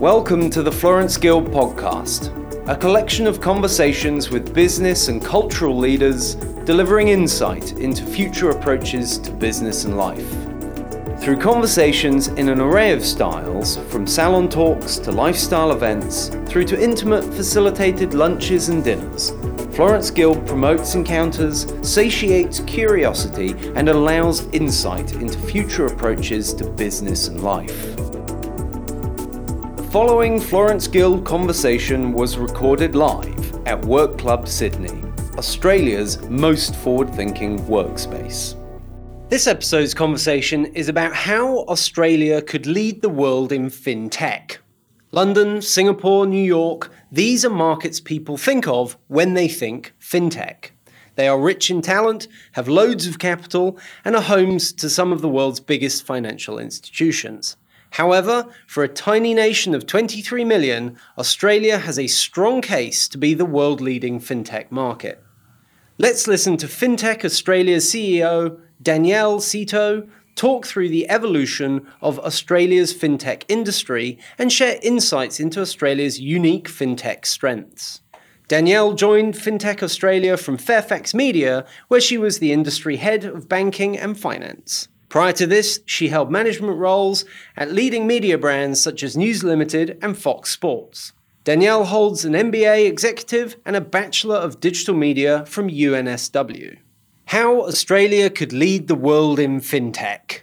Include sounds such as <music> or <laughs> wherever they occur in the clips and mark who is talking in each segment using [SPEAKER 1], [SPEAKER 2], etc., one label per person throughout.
[SPEAKER 1] Welcome to the Florence Guild podcast, a collection of conversations with business and cultural leaders delivering insight into future approaches to business and life. Through conversations in an array of styles, from salon talks to lifestyle events, through to intimate facilitated lunches and dinners, Florence Guild promotes encounters, satiates curiosity, and allows insight into future approaches to business and life following Florence Guild conversation was recorded live at Work Club Sydney, Australia's most forward thinking workspace. This episode's conversation is about how Australia could lead the world in fintech. London, Singapore, New York, these are markets people think of when they think fintech. They are rich in talent, have loads of capital, and are homes to some of the world's biggest financial institutions. However, for a tiny nation of 23 million, Australia has a strong case to be the world leading fintech market. Let's listen to FinTech Australia's CEO, Danielle Szetho, talk through the evolution of Australia's fintech industry and share insights into Australia's unique fintech strengths. Danielle joined FinTech Australia from Fairfax Media, where she was the industry head of banking and finance. Prior to this, she held management roles at leading media brands such as News Limited and Fox Sports. Danielle holds an MBA executive and a Bachelor of Digital Media from UNSW. How Australia could lead the world in fintech.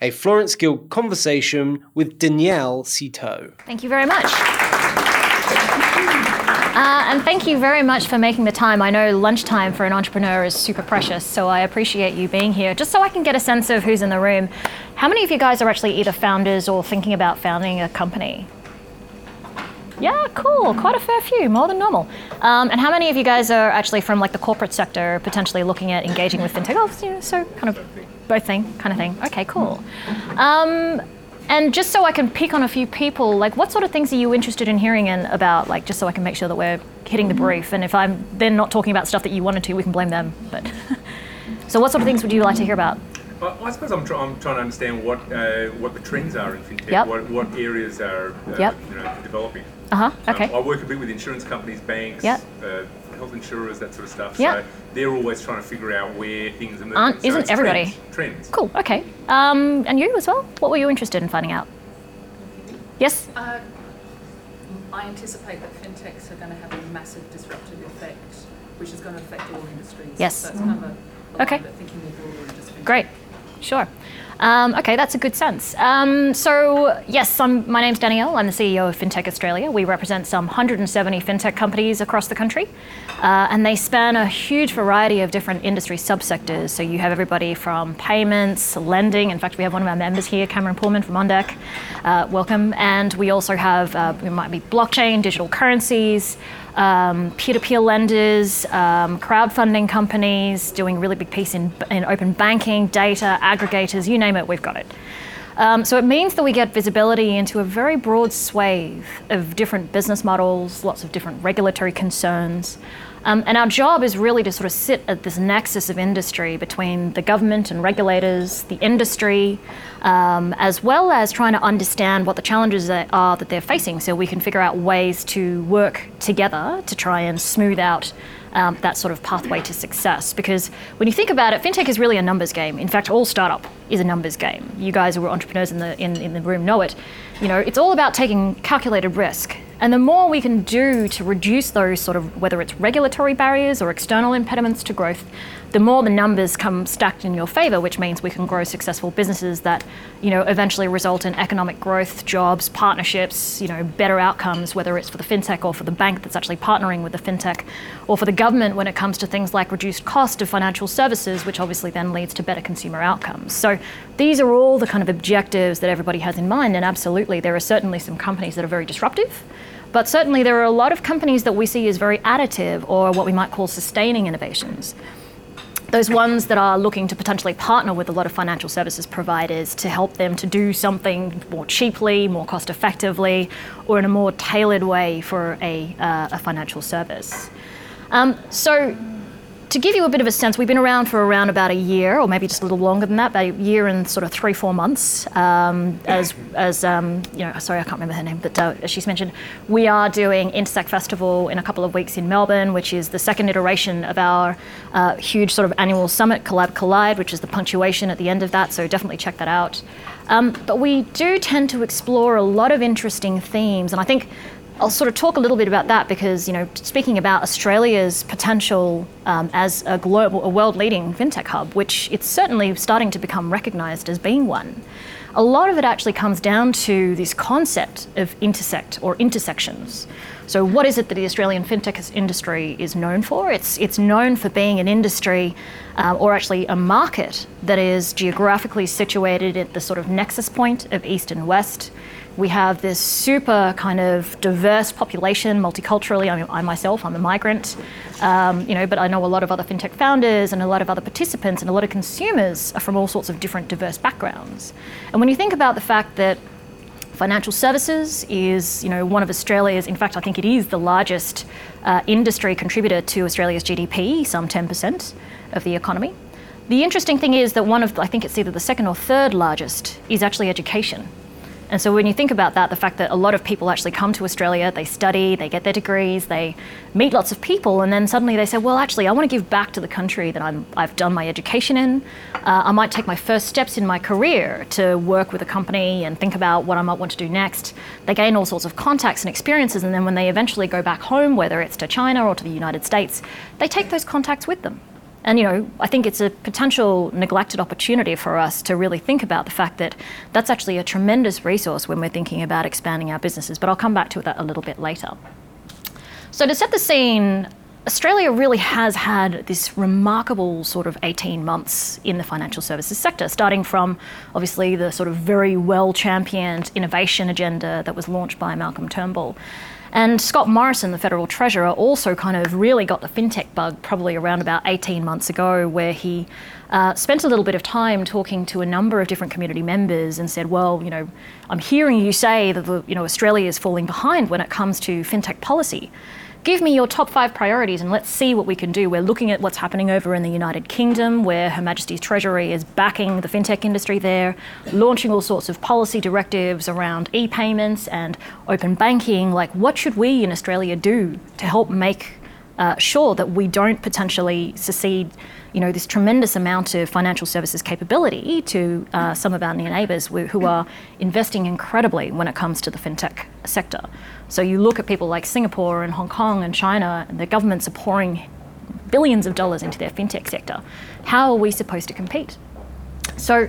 [SPEAKER 1] A Florence Guild conversation with Danielle Szetho.
[SPEAKER 2] Thank you very much. Uh, and thank you very much for making the time. I know lunchtime for an entrepreneur is super precious, so I appreciate you being here. Just so I can get a sense of who's in the room, how many of you guys are actually either founders or thinking about founding a company? Yeah, cool. Quite a fair few, more than normal. Um, and how many of you guys are actually from like the corporate sector, potentially looking at engaging with fintech? Oh, so kind of both thing, kind of thing. Okay, cool. Um, and just so I can pick on a few people, like what sort of things are you interested in hearing in about, like just so I can make sure that we're hitting the brief. And if I'm then not talking about stuff that you wanted to, we can blame them. But <laughs> so, what sort of things would you like to hear about?
[SPEAKER 3] Well, I suppose I'm, try- I'm trying to understand what uh, what the trends are in fintech.
[SPEAKER 2] Yep.
[SPEAKER 3] What, what areas are uh,
[SPEAKER 2] Yep.
[SPEAKER 3] you know developing.
[SPEAKER 2] Uh huh.
[SPEAKER 3] Um,
[SPEAKER 2] Okay.
[SPEAKER 3] I work a bit with insurance companies, banks,
[SPEAKER 2] Yep.
[SPEAKER 3] uh, health insurers, that sort of stuff.
[SPEAKER 2] Yep.
[SPEAKER 3] So they're always trying to figure out where things are moving.
[SPEAKER 2] Aren't-
[SPEAKER 3] So
[SPEAKER 2] isn't
[SPEAKER 3] it's
[SPEAKER 2] everybody?
[SPEAKER 3] Trends. trends.
[SPEAKER 2] Cool. Okay. Um, and you as well? What were you interested in finding out? Yes.
[SPEAKER 4] Uh, I anticipate that fintechs are going to have a massive disruptive effect, which is going to affect all industries.
[SPEAKER 2] Yes.
[SPEAKER 4] So it's kind of a, a
[SPEAKER 2] Okay.
[SPEAKER 4] thinking more broader than just fintech.
[SPEAKER 2] Great. Sure. Um, okay, that's a good sense. Um, so, yes, I'm, my name's Danielle. I'm the CEO of FinTech Australia. We represent some 170 fintech companies across the country, uh, and they span a huge variety of different industry subsectors. So, you have everybody from payments, lending. In fact, we have one of our members here, Cameron Pullman from OnDeck. Uh, welcome. And we also have, uh, it might be blockchain, digital currencies, um, peer-to-peer lenders, um, crowdfunding companies, doing really big piece in, in open banking, data, aggregators, you name it, we've got it. Um, so it means that we get visibility into a very broad swathe of different business models, lots of different regulatory concerns. Um, and our job is really to sort of sit at this nexus of industry between the government and regulators, the industry, um, as well as trying to understand what the challenges are that they're facing so we can figure out ways to work together to try and smooth out um, that sort of pathway to success. Because when you think about it, fintech is really a numbers game. In fact, all startup is a numbers game. You guys who are entrepreneurs in the in, in the room know it. You know, it's all about taking calculated risk. And the more we can do to reduce those sort of whether it's regulatory barriers or external impediments to growth, the more the numbers come stacked in your favor, which means we can grow successful businesses that, you know, eventually result in economic growth, jobs, partnerships, you know, better outcomes, whether it's for the fintech or for the bank that's actually partnering with the fintech, or for the government when it comes to things like reduced cost of financial services, which obviously then leads to better consumer outcomes. So these are all the kind of objectives that everybody has in mind, and absolutely, there are certainly some companies that are very disruptive. But certainly, there are a lot of companies that we see as very additive or what we might call sustaining innovations those ones that are looking to potentially partner with a lot of financial services providers to help them to do something more cheaply, more cost effectively, or in a more tailored way for a, uh, a financial service. Um, so to give you a bit of a sense, we've been around for around about a year, or maybe just a little longer than that, about a year and sort of three, four months. Um, as, as um, you know, sorry, I can't remember her name, but uh, as she's mentioned, we are doing Intersekt Festival in a couple of weeks in Melbourne, which is the second iteration of our uh, huge sort of annual summit, Collab Collide, which is the punctuation at the end of that. So definitely check that out. Um, but we do tend to explore a lot of interesting themes, and I think I'll sort of talk a little bit about that because, you know, speaking about Australia's potential um, as a global, a world-leading fintech hub, which it's certainly starting to become recognised as being one. A lot of it actually comes down to this concept of intersect or intersections. So, what is it that the Australian fintech industry is known for? It's it's known for being an industry, uh, or actually a market that is geographically situated at the sort of nexus point of east and west we have this super kind of diverse population, multiculturally. I, mean, I myself, I'm a migrant, um, you know, but I know a lot of other fintech founders and a lot of other participants and a lot of consumers are from all sorts of different diverse backgrounds. And when you think about the fact that financial services is, you know, one of Australia's. In fact, I think it is the largest uh, industry contributor to Australia's GDP, some 10% of the economy. The interesting thing is that one of, I think it's either the second or third largest, is actually education. And so when you think about that, the fact that a lot of people actually come to Australia, they study, they get their degrees, they meet lots of people, and then suddenly they say, well, actually, I want to give back to the country that I'm, I've done my education in. Uh, I might take my first steps in my career to work with a company and think about what I might want to do next. They gain all sorts of contacts and experiences, and then when they eventually go back home, whether it's to China or to the United States, they take those contacts with them. And you know, I think it's a potential neglected opportunity for us to really think about the fact that that's actually a tremendous resource when we're thinking about expanding our businesses. But I'll come back to that a little bit later. So to set the scene, Australia really has had this remarkable sort of 18 months in the financial services sector, starting from obviously the sort of very well championed innovation agenda that was launched by Malcolm Turnbull. And Scott Morrison, the federal treasurer, also kind of really got the fintech bug probably around about 18 months ago, where he uh, spent a little bit of time talking to a number of different community members and said, "Well, you know, I'm hearing you say that the, you know Australia is falling behind when it comes to fintech policy." Give me your top five priorities and let's see what we can do. We're looking at what's happening over in the United Kingdom, where Her Majesty's Treasury is backing the fintech industry there, launching all sorts of policy directives around e payments and open banking. Like, what should we in Australia do to help make uh, sure that we don't potentially secede? you know, this tremendous amount of financial services capability to uh, some of our near neighbours who are investing incredibly when it comes to the fintech sector. So you look at people like Singapore and Hong Kong and China, and the governments are pouring billions of dollars into their fintech sector. How are we supposed to compete? So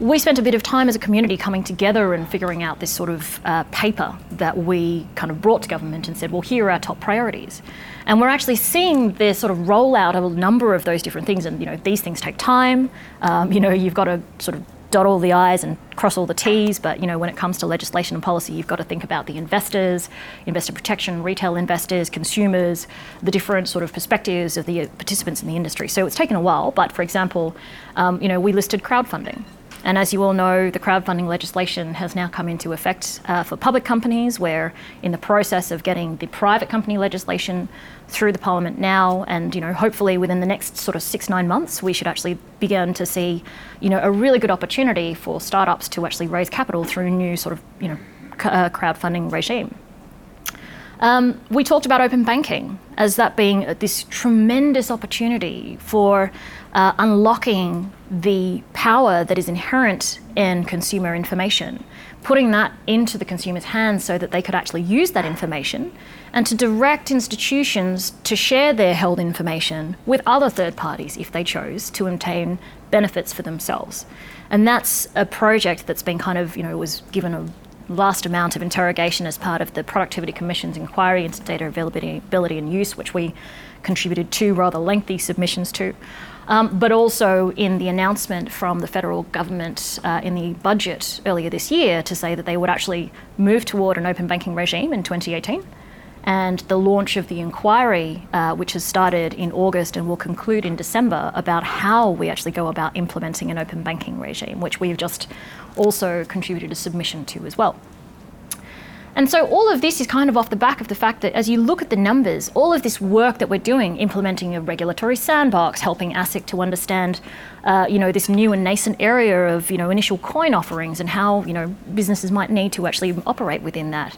[SPEAKER 2] we spent a bit of time as a community coming together and figuring out this sort of uh, paper that we kind of brought to government and said, well, here are our top priorities. And we're actually seeing this sort of rollout of a number of those different things. And, you know, these things take time. Um, you know, you've got to sort of dot all the I's and cross all the T's, but you know, when it comes to legislation and policy, you've got to think about the investors, investor protection, retail investors, consumers, the different sort of perspectives of the participants in the industry. So it's taken a while, but for example, um, you know, we listed crowdfunding. And as you all know, the crowdfunding legislation has now come into effect uh, for public companies. We're in the process of getting the private company legislation through the parliament now, and you know, hopefully within the next sort of six nine months, we should actually begin to see, you know, a really good opportunity for startups to actually raise capital through new sort of you know uh, crowdfunding regime. Um, we talked about open banking as that being this tremendous opportunity for uh, unlocking the power that is inherent in consumer information, putting that into the consumer's hands so that they could actually use that information, and to direct institutions to share their held information with other third parties if they chose to obtain benefits for themselves. And that's a project that's been kind of, you know, was given a last amount of interrogation as part of the Productivity Commission's inquiry into data availability and use, which we contributed two rather lengthy submissions to. Um, but also in the announcement from the federal government uh, in the budget earlier this year to say that they would actually move toward an open banking regime in 2018. And the launch of the inquiry, uh, which has started in August and will conclude in December, about how we actually go about implementing an open banking regime, which we've just also contributed a submission to as well. And so all of this is kind of off the back of the fact that as you look at the numbers, all of this work that we're doing, implementing a regulatory sandbox, helping ASIC to understand, uh, you know, this new and nascent area of, you know, initial coin offerings and how, you know, businesses might need to actually operate within that.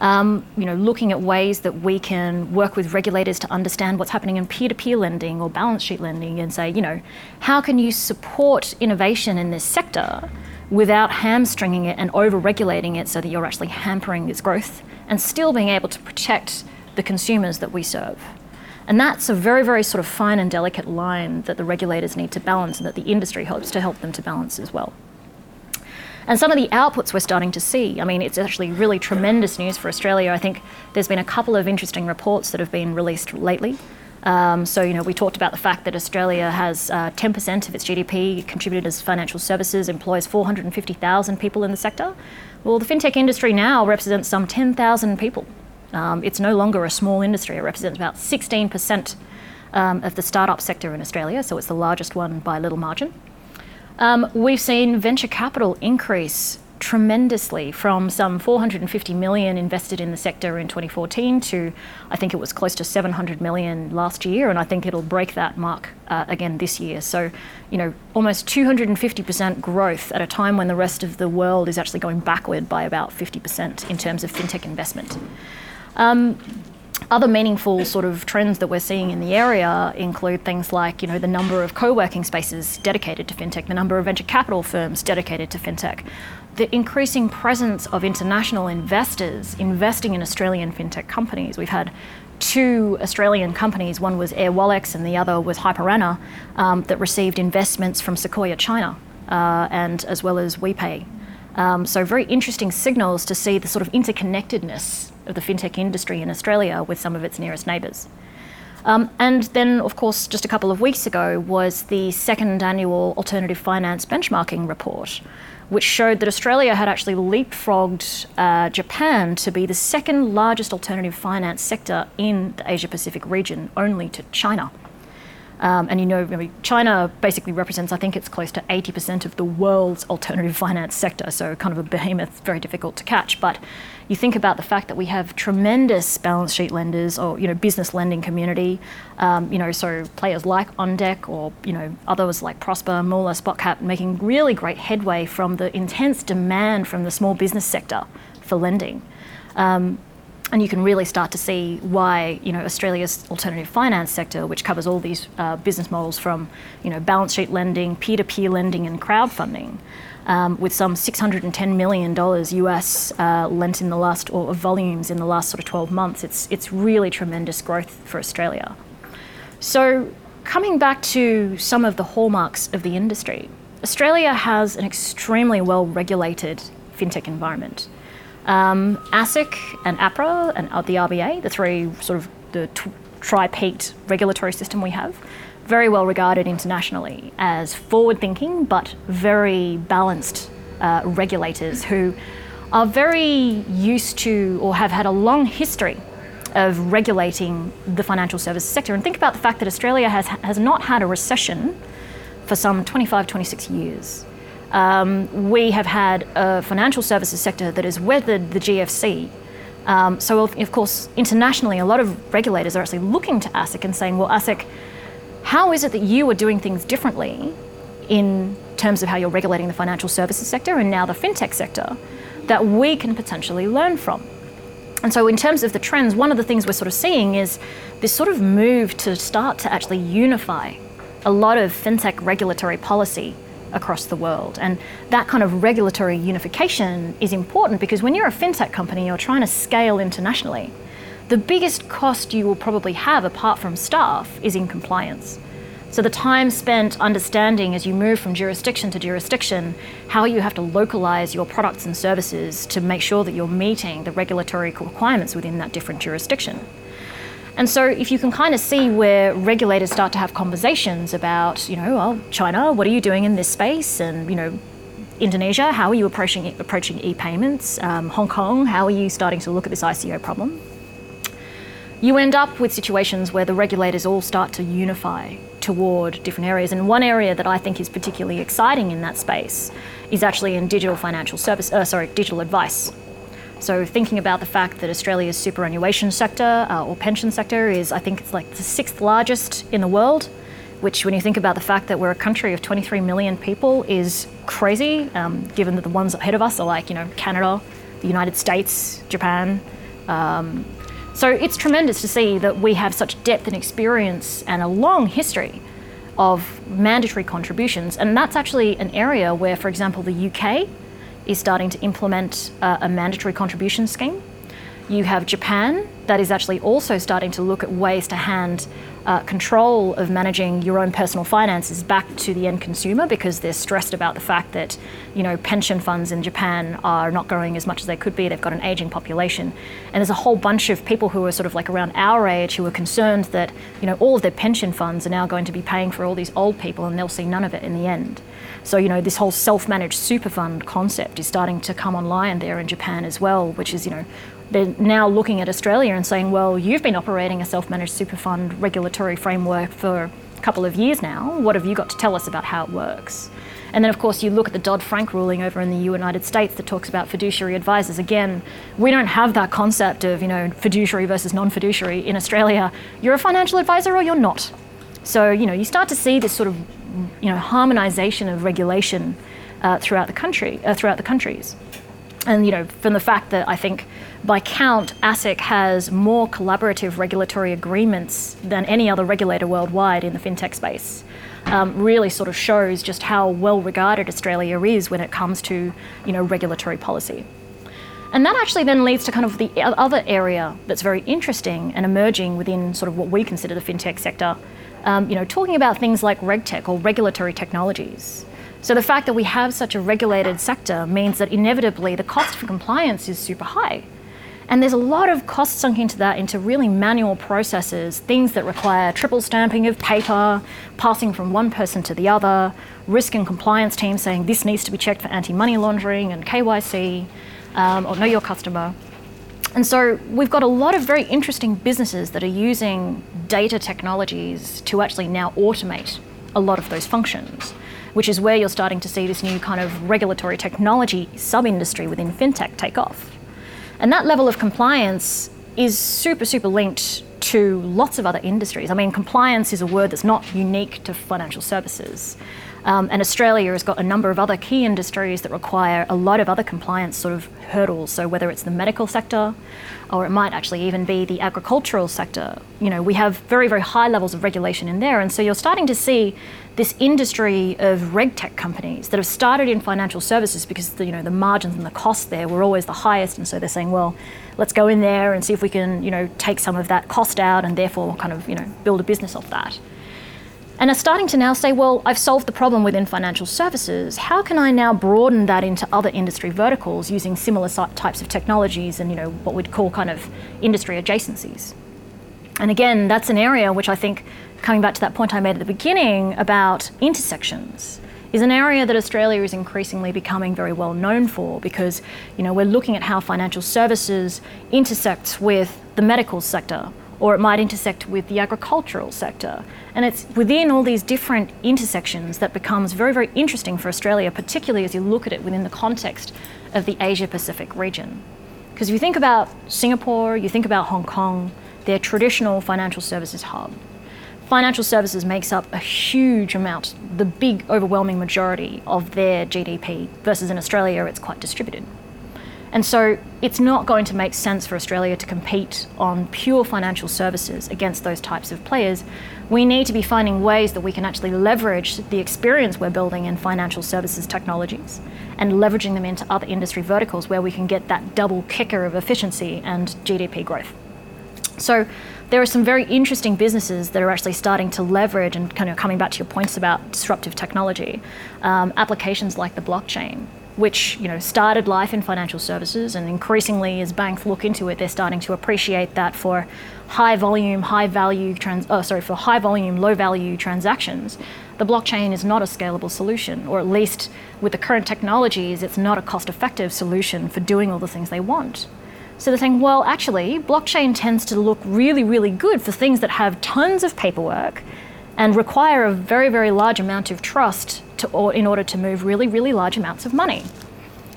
[SPEAKER 2] Um, you know, looking at ways that we can work with regulators to understand what's happening in peer-to-peer lending or balance sheet lending and say, you know, how can you support innovation in this sector without hamstringing it and over-regulating it so that you're actually hampering its growth and still being able to protect the consumers that we serve. And that's a very, very sort of fine and delicate line that the regulators need to balance and that the industry hopes to help them to balance as well. And some of the outputs we're starting to see, I mean, it's actually really tremendous news for Australia. I think there's been a couple of interesting reports that have been released lately. Um, so, you know, we talked about the fact that Australia has uh, 10% of its GDP contributed as financial services, employs 450,000 people in the sector. Well, the fintech industry now represents some 10,000 people. Um, it's no longer a small industry, it represents about 16% um, of the startup sector in Australia, so it's the largest one by a little margin. Um, we've seen venture capital increase tremendously from some 450 million invested in the sector in 2014 to I think it was close to 700 million last year, and I think it'll break that mark uh, again this year. So, you know, almost 250% growth at a time when the rest of the world is actually going backward by about 50% in terms of fintech investment. Um, other meaningful sort of trends that we're seeing in the area include things like, you know, the number of co-working spaces dedicated to fintech, the number of venture capital firms dedicated to fintech, the increasing presence of international investors investing in Australian fintech companies. We've had two Australian companies, one was Airwallex and the other was Hyperanna, um, that received investments from Sequoia China uh, and as well as WePay. Um, so very interesting signals to see the sort of interconnectedness of the fintech industry in Australia with some of its nearest neighbours. Um, and then, of course, just a couple of weeks ago was the second annual Alternative Finance Benchmarking Report, which showed that Australia had actually leapfrogged uh, Japan to be the second largest alternative finance sector in the Asia Pacific region, only to China. Um, and you know, China basically represents, I think it's close to 80% of the world's alternative <laughs> finance sector, so kind of a behemoth, very difficult to catch. But you think about the fact that we have tremendous balance sheet lenders or, you know, business lending community, um, you know, so players like OnDeck or, you know, others like Prosper, Moula, SpotCap making really great headway from the intense demand from the small business sector for lending. Um, and you can really start to see why you know Australia's alternative finance sector, which covers all these uh, business models from you know balance sheet lending, peer-to-peer lending, and crowdfunding, um, with some 610 million dollars US uh, lent in the last or volumes in the last sort of 12 months. It's it's really tremendous growth for Australia. So coming back to some of the hallmarks of the industry, Australia has an extremely well regulated fintech environment. Um, ASIC and APRA and uh, the RBA, the three sort of the t- tri-peaked regulatory system we have, very well regarded internationally as forward-thinking but very balanced uh, regulators who are very used to or have had a long history of regulating the financial services sector. And think about the fact that Australia has, has not had a recession for some 25, 26 years. Um, we have had a financial services sector that has weathered the GFC. Um, so, of, of, course, internationally, a lot of regulators are actually looking to ASIC and saying, well, ASIC, how is it that you are doing things differently in terms of how you're regulating the financial services sector and now the fintech sector that we can potentially learn from? And so, in terms of the trends, one of the things we're sort of seeing is this sort of move to start to actually unify a lot of fintech regulatory policy across the world. And that kind of regulatory unification is important because when you're a fintech company, you're trying to scale internationally. The biggest cost you will probably have, apart from staff, is in compliance. So, the time spent understanding as you move from jurisdiction to jurisdiction how you have to localize your products and services to make sure that you're meeting the regulatory requirements within that different jurisdiction. And so if you can kind of see where regulators start to have conversations about, you know, well, China, what are you doing in this space? And, you know, Indonesia, how are you approaching approaching e-payments? Um, Hong Kong, how are you starting to look at this ICO problem? You end up with situations where the regulators all start to unify toward different areas. And one area that I think is particularly exciting in that space is actually in digital financial service, uh, sorry, digital advice. So thinking about the fact that Australia's superannuation sector uh, or pension sector is, I think it's like the sixth largest in the world, which when you think about the fact that we're a country of 23 million people is crazy, um, given that the ones ahead of us are like, you know, Canada, the United States, Japan. Um, so it's tremendous to see that we have such depth and experience and a long history of mandatory contributions. And that's actually an area where, for example, the UK is starting to implement uh, a mandatory contribution scheme. You have Japan that is actually also starting to look at ways to hand uh, control of managing your own personal finances back to the end consumer because they're stressed about the fact that you know pension funds in Japan are not growing as much as they could be. They've got an aging population, and there's a whole bunch of people who are sort of like around our age who are concerned that you know all of their pension funds are now going to be paying for all these old people, and they'll see none of it in the end. So you know this whole self-managed super fund concept is starting to come online there in Japan as well, which is you know they're now looking at Australia and saying, well, you've been operating a self managed super fund regulatory framework for a couple of years now. What have you got to tell us about how it works? And then, of course, you look at the Dodd Frank ruling over in the United States that talks about fiduciary advisors. Again, we don't have that concept of, you know, fiduciary versus non fiduciary in Australia. You're a financial advisor or you're not. So, you know, you start to see this sort of, you know, harmonization of regulation uh, throughout the country, uh, throughout the countries. And, you know, from the fact that I think by count, ASIC has more collaborative regulatory agreements than any other regulator worldwide in the fintech space. Um, really sort of shows just how well regarded Australia is when it comes to you know regulatory policy. And that actually then leads to kind of the other area that's very interesting and emerging within sort of what we consider the fintech sector. Um, you know, talking about things like regtech or regulatory technologies. So the fact that we have such a regulated sector means that inevitably the cost for compliance is super high. And there's a lot of cost sunk into that, into really manual processes, things that require triple stamping of paper, passing from one person to the other, risk and compliance teams saying this needs to be checked for anti money laundering and KYC, um, or know your customer. And so we've got a lot of very interesting businesses that are using data technologies to actually now automate a lot of those functions, which is where you're starting to see this new kind of regulatory technology sub industry within fintech take off. And that level of compliance is super, super linked to lots of other industries. I mean, compliance is a word that's not unique to financial services. Um, and Australia has got a number of other key industries that require a lot of other compliance sort of hurdles. So whether it's the medical sector, or it might actually even be the agricultural sector, you know, we have very, very high levels of regulation in there. And so you're starting to see this industry of regtech companies that have started in financial services because the, you know the margins and the costs there were always the highest, and so they're saying, well, let's go in there and see if we can you know take some of that cost out and therefore kind of you know build a business off that. And are starting to now say, well, I've solved the problem within financial services. How can I now broaden that into other industry verticals using similar types of technologies and you know what we'd call kind of industry adjacencies? And again, that's an area which I think coming back to that point I made at the beginning about intersections, is an area that Australia is increasingly becoming very well known for because you know we're looking at how financial services intersects with the medical sector or it might intersect with the agricultural sector. And it's within all these different intersections that becomes very very interesting for Australia particularly as you look at it within the context of the Asia Pacific region. Because if you think about Singapore you think about Hong Kong they're traditional financial services hub. Financial services makes up a huge amount, the big overwhelming majority of their GDP, versus in Australia, it's quite distributed. And so it's not going to make sense for Australia to compete on pure financial services against those types of players. We need to be finding ways that we can actually leverage the experience we're building in financial services technologies and leveraging them into other industry verticals where we can get that double kicker of efficiency and GDP growth. So there are some very interesting businesses that are actually starting to leverage and kind of coming back to your points about disruptive technology, um, applications like the blockchain, which you know started life in financial services, and increasingly as banks look into it, they're starting to appreciate that for high volume, high value trans- oh, sorry, for high volume, low value transactions, the blockchain is not a scalable solution, or at least with the current technologies, it's not a cost effective solution for doing all the things they want. So they're saying, well, actually, blockchain tends to look really, really good for things that have tons of paperwork and require a very, very large amount of trust to, or in order to move really, really large amounts of money.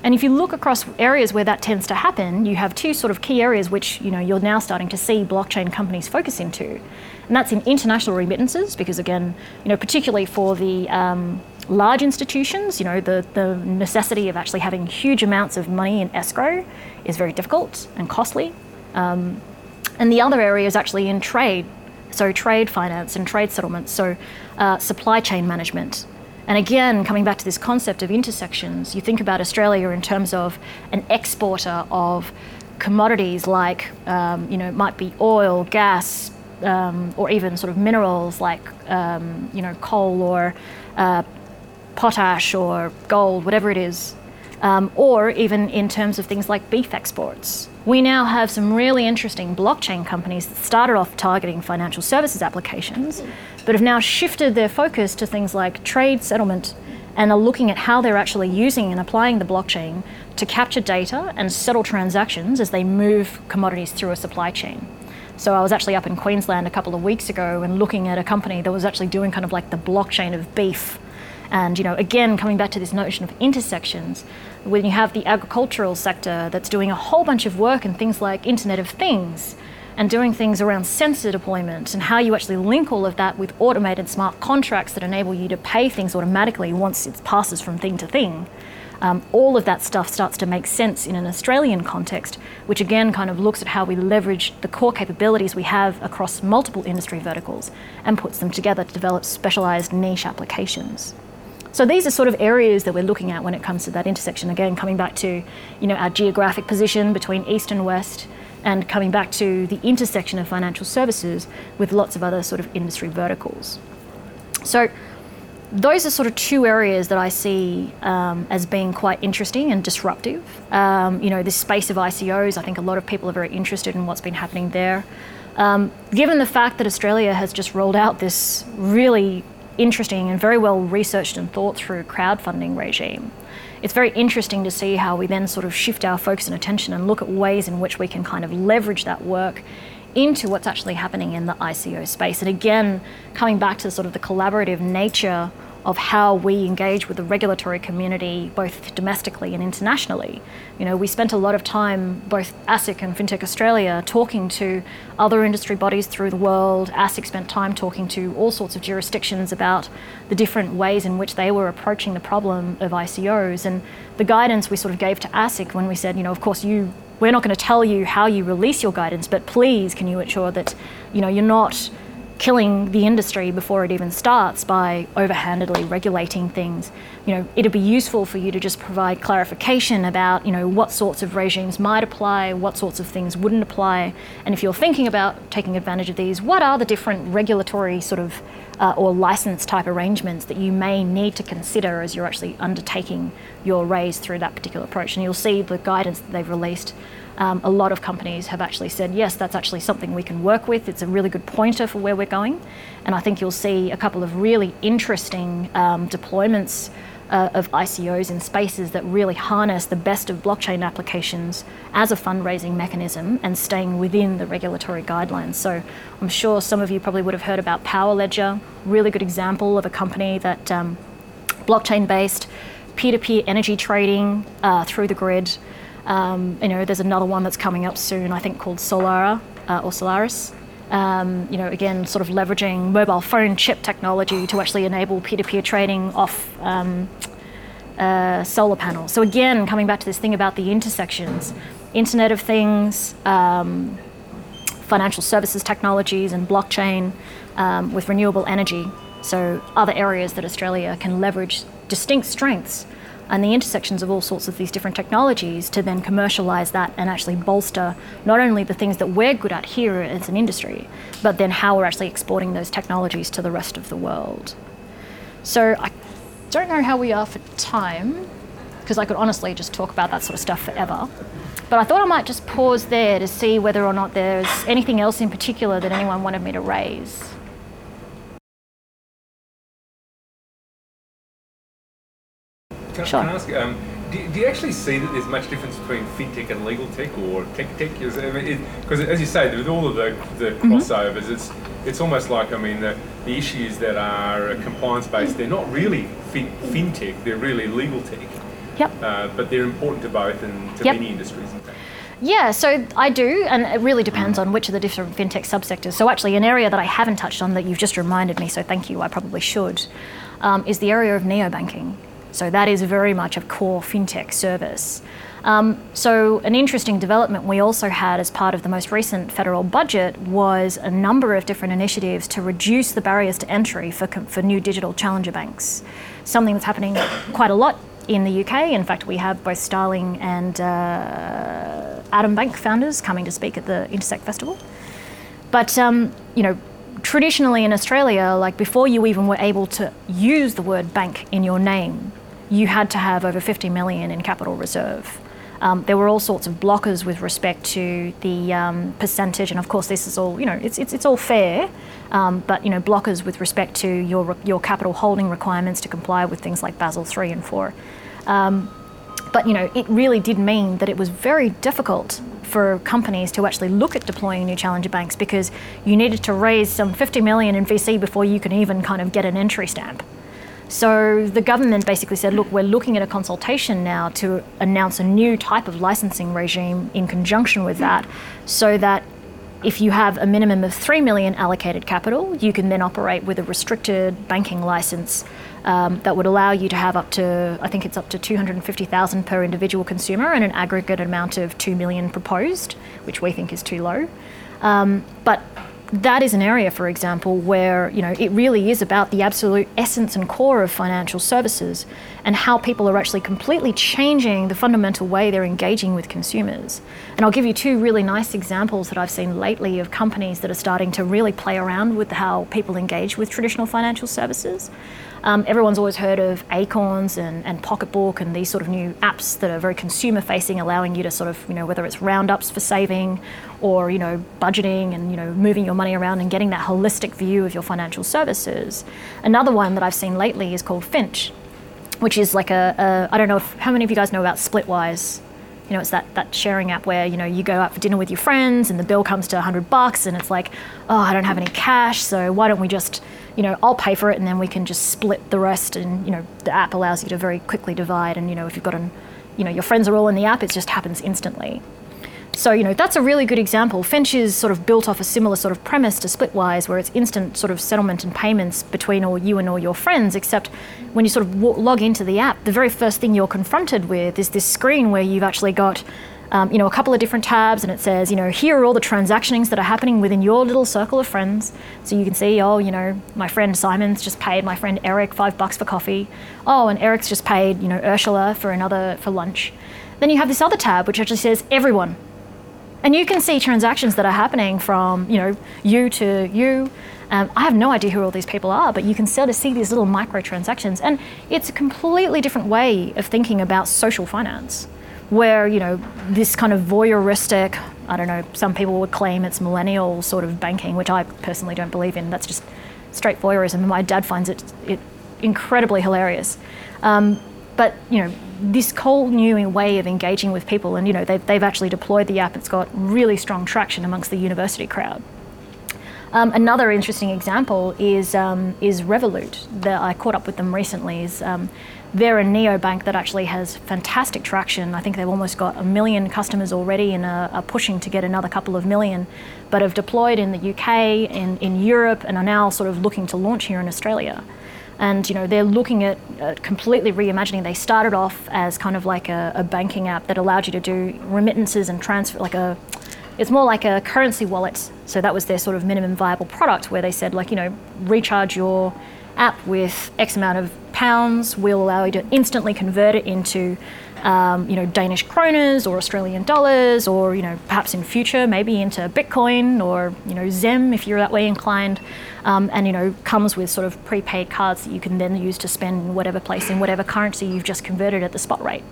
[SPEAKER 2] And if you look across areas where that tends to happen, you have two sort of key areas which you know you're now starting to see blockchain companies focus into, and that's in international remittances because again, you know particularly for the um, large institutions, you know the the necessity of actually having huge amounts of money in escrow is very difficult and costly. Um, and the other area is actually in trade, so trade finance and trade settlements, so uh, supply chain management. And again, coming back to this concept of intersections, you think about Australia in terms of an exporter of commodities like, um, you know, it might be oil, gas, um, or even sort of minerals like, um, you know, coal or uh, potash or gold, whatever it is, um, or even in terms of things like beef exports. We now have some really interesting blockchain companies that started off targeting financial services applications, but have now shifted their focus to things like trade settlement and are looking at how they're actually using and applying the blockchain to capture data and settle transactions as they move commodities through a supply chain. So I was actually up in Queensland a couple of weeks ago and looking at a company that was actually doing kind of like the blockchain of beef. And you know, again, coming back to this notion of intersections, when you have the agricultural sector that's doing a whole bunch of work in things like Internet of Things and doing things around sensor deployment and how you actually link all of that with automated smart contracts that enable you to pay things automatically once it passes from thing to thing. Um, all of that stuff starts to make sense in an Australian context, which again kind of looks at how we leverage the core capabilities we have across multiple industry verticals and puts them together to develop specialized niche applications. So these are sort of areas that we're looking at when it comes to that intersection. Again, coming back to you know our geographic position between east and west, and coming back to the intersection of financial services with lots of other sort of industry verticals. So those are sort of two areas that I see um, as being quite interesting and disruptive. Um, you know, this space of ICOs, I think a lot of people are very interested in what's been happening there. Um, given the fact that Australia has just rolled out this really interesting and very well researched and thought through crowdfunding regime. It's very interesting to see how we then sort of shift our focus and attention and look at ways in which we can kind of leverage that work into what's actually happening in the ICO space. And again, coming back to sort of the collaborative nature of how we engage with the regulatory community, both domestically and internationally. You know, we spent a lot of time, both ASIC and FinTech Australia, talking to other industry bodies through the world. ASIC spent time talking to all sorts of jurisdictions about the different ways in which they were approaching the problem of ICOs. And the guidance we sort of gave to ASIC when we said, you know, of course, you we're not going to tell you how you release your guidance, but please can you ensure that, you know, you're not killing the industry before it even starts by overhandedly regulating things. You know, it'd be useful for you to just provide clarification about, you know, what sorts of regimes might apply, what sorts of things wouldn't apply, and if you're thinking about taking advantage of these, what are the different regulatory sort of uh, or license type arrangements that you may need to consider as you're actually undertaking your raise through that particular approach. And you'll see the guidance that they've released um, a lot of companies have actually said, yes, that's actually something we can work with. It's a really good pointer for where we're going. And I think you'll see a couple of really interesting um, deployments uh, of ICOs in spaces that really harness the best of blockchain applications as a fundraising mechanism and staying within the regulatory guidelines. So I'm sure some of you probably would have heard about Power Ledger, really good example of a company that um, blockchain based peer to peer energy trading uh, through the grid. Um, you know, there's another one that's coming up soon, I think, called Solara uh, or Solaris. Um, you know, again, sort of leveraging mobile phone chip technology to actually enable peer-to-peer trading off um, uh, solar panels. So again, coming back to this thing about the intersections, Internet of Things, um, financial services technologies, and blockchain um, with renewable energy. So other areas that Australia can leverage distinct strengths and the intersections of all sorts of these different technologies to then commercialize that and actually bolster not only the things that we're good at here as an industry, but then how we're actually exporting those technologies to the rest of the world. So I don't know how we are for time, because I could honestly just talk about that sort of stuff forever. But I thought I might just pause there to see whether or not there's anything else in particular that anyone wanted me to raise.
[SPEAKER 3] Can,
[SPEAKER 2] Sure.
[SPEAKER 3] can I ask, um, do, do you actually see that there's much difference between fintech and legal tech or tech tech? Because I mean, as you say, with all of the, the
[SPEAKER 2] Mm-hmm.
[SPEAKER 3] crossovers, it's it's almost like I mean the, the issues that are uh, compliance based, they're not really fin- fintech, they're really legal tech.
[SPEAKER 2] Yep.
[SPEAKER 3] Uh, but they're important to both and to
[SPEAKER 2] Yep.
[SPEAKER 3] many industries.
[SPEAKER 2] Yeah, so I do, and it really depends on which of the different fintech subsectors. So, actually, an area that I haven't touched on that you've just reminded me, so thank you, I probably should, um, is the area of neobanking. So, that is very much a core fintech service. Um, so, an interesting development we also had as part of the most recent federal budget was a number of different initiatives to reduce the barriers to entry for, for new digital challenger banks. Something that's happening quite a lot in the UK. In fact, we have both Starling and uh, Atom Bank founders coming to speak at the Intersekt Festival. But um, you know, traditionally in Australia, like before you even were able to use the word bank in your name, you had to have over 50 million in capital reserve. Um, there were all sorts of blockers with respect to the um, percentage, and of course, this is all you know. It's it's, it's all fair, um, but you know, blockers with respect to your your capital holding requirements to comply with things like Basel three and four. Um, but you know, it really did mean that it was very difficult for companies to actually look at deploying new challenger banks because you needed to raise some 50 million in VC before you can even kind of get an entry stamp. So the government basically said, look, we're looking at a consultation now to announce a new type of licensing regime in conjunction with that, so that if you have a minimum of 3 million allocated capital, you can then operate with a restricted banking license um, that would allow you to have up to, I think it's up to 250,000 per individual consumer and an aggregate amount of 2 million proposed, which we think is too low. Um, but that is an area, for example, where you know it really is about the absolute essence and core of financial services and how people are actually completely changing the fundamental way they're engaging with consumers. And I'll give you two really nice examples that I've seen lately of companies that are starting to really play around with how people engage with traditional financial services. Um, everyone's always heard of Acorns and, and Pocketbook and these sort of new apps that are very consumer facing, allowing you to sort of, you know, whether it's roundups for saving or, you know, budgeting and, you know, moving your money around and getting that holistic view of your financial services. Another one that I've seen lately is called Finch, which is like a, a I don't know if, how many of you guys know about Splitwise? You know, it's that, that sharing app where, you know, you go out for dinner with your friends and the bill comes to 100 bucks and it's like, oh, I don't have any cash, so why don't we just, you know, I'll pay for it and then we can just split the rest and, you know, the app allows you to very quickly divide and, you know, if you've got an, you know, your friends are all in the app, it just happens instantly. So, you know, that's a really good example. Finch is sort of built off a similar sort of premise to Splitwise, where it's instant sort of settlement and payments between all you and all your friends, except when you sort of log into the app, the very first thing you're confronted with is this screen where you've actually got, um, you know, a couple of different tabs and it says, you know, here are all the transactionings that are happening within your little circle of friends. So you can see, oh, you know, my friend Simon's just paid my friend Eric five bucks for coffee. Oh, and Eric's just paid, you know, Ursula for another, for lunch. Then you have this other tab which actually says everyone. And you can see transactions that are happening from, you know, you to you. Um, I have no idea who all these people are, but you can start to see these little micro transactions. And it's a completely different way of thinking about social finance, where, you know, this kind of voyeuristic, I don't know, some people would claim it's millennial sort of banking, which I personally don't believe in. That's just straight voyeurism. My dad finds it, it incredibly hilarious. Um, but you know this whole new way of engaging with people and you know they've, they've actually deployed the app. It's got really strong traction amongst the university crowd. Um, another interesting example is um, is Revolut that I caught up with them recently is um, they're a neobank that actually has fantastic traction. I think they've almost got a million customers already and are, are pushing to get another couple of million, but have deployed in the UK, in, in Europe, and are now sort of looking to launch here in Australia and you know they're looking at uh, completely reimagining. They started off as kind of like a, a, banking app that allowed you to do remittances and transfer, like a. It's more like a currency wallet. So that was their sort of minimum viable product, where they said like you know recharge your app with X amount of pounds. We'll allow you to instantly convert it into um, you know, Danish kroners or Australian dollars, or you know, perhaps in future maybe into Bitcoin or you know, XEM if you're that way inclined, um, and you know, comes with sort of prepaid cards that you can then use to spend in whatever place in whatever currency you've just converted at the spot rate.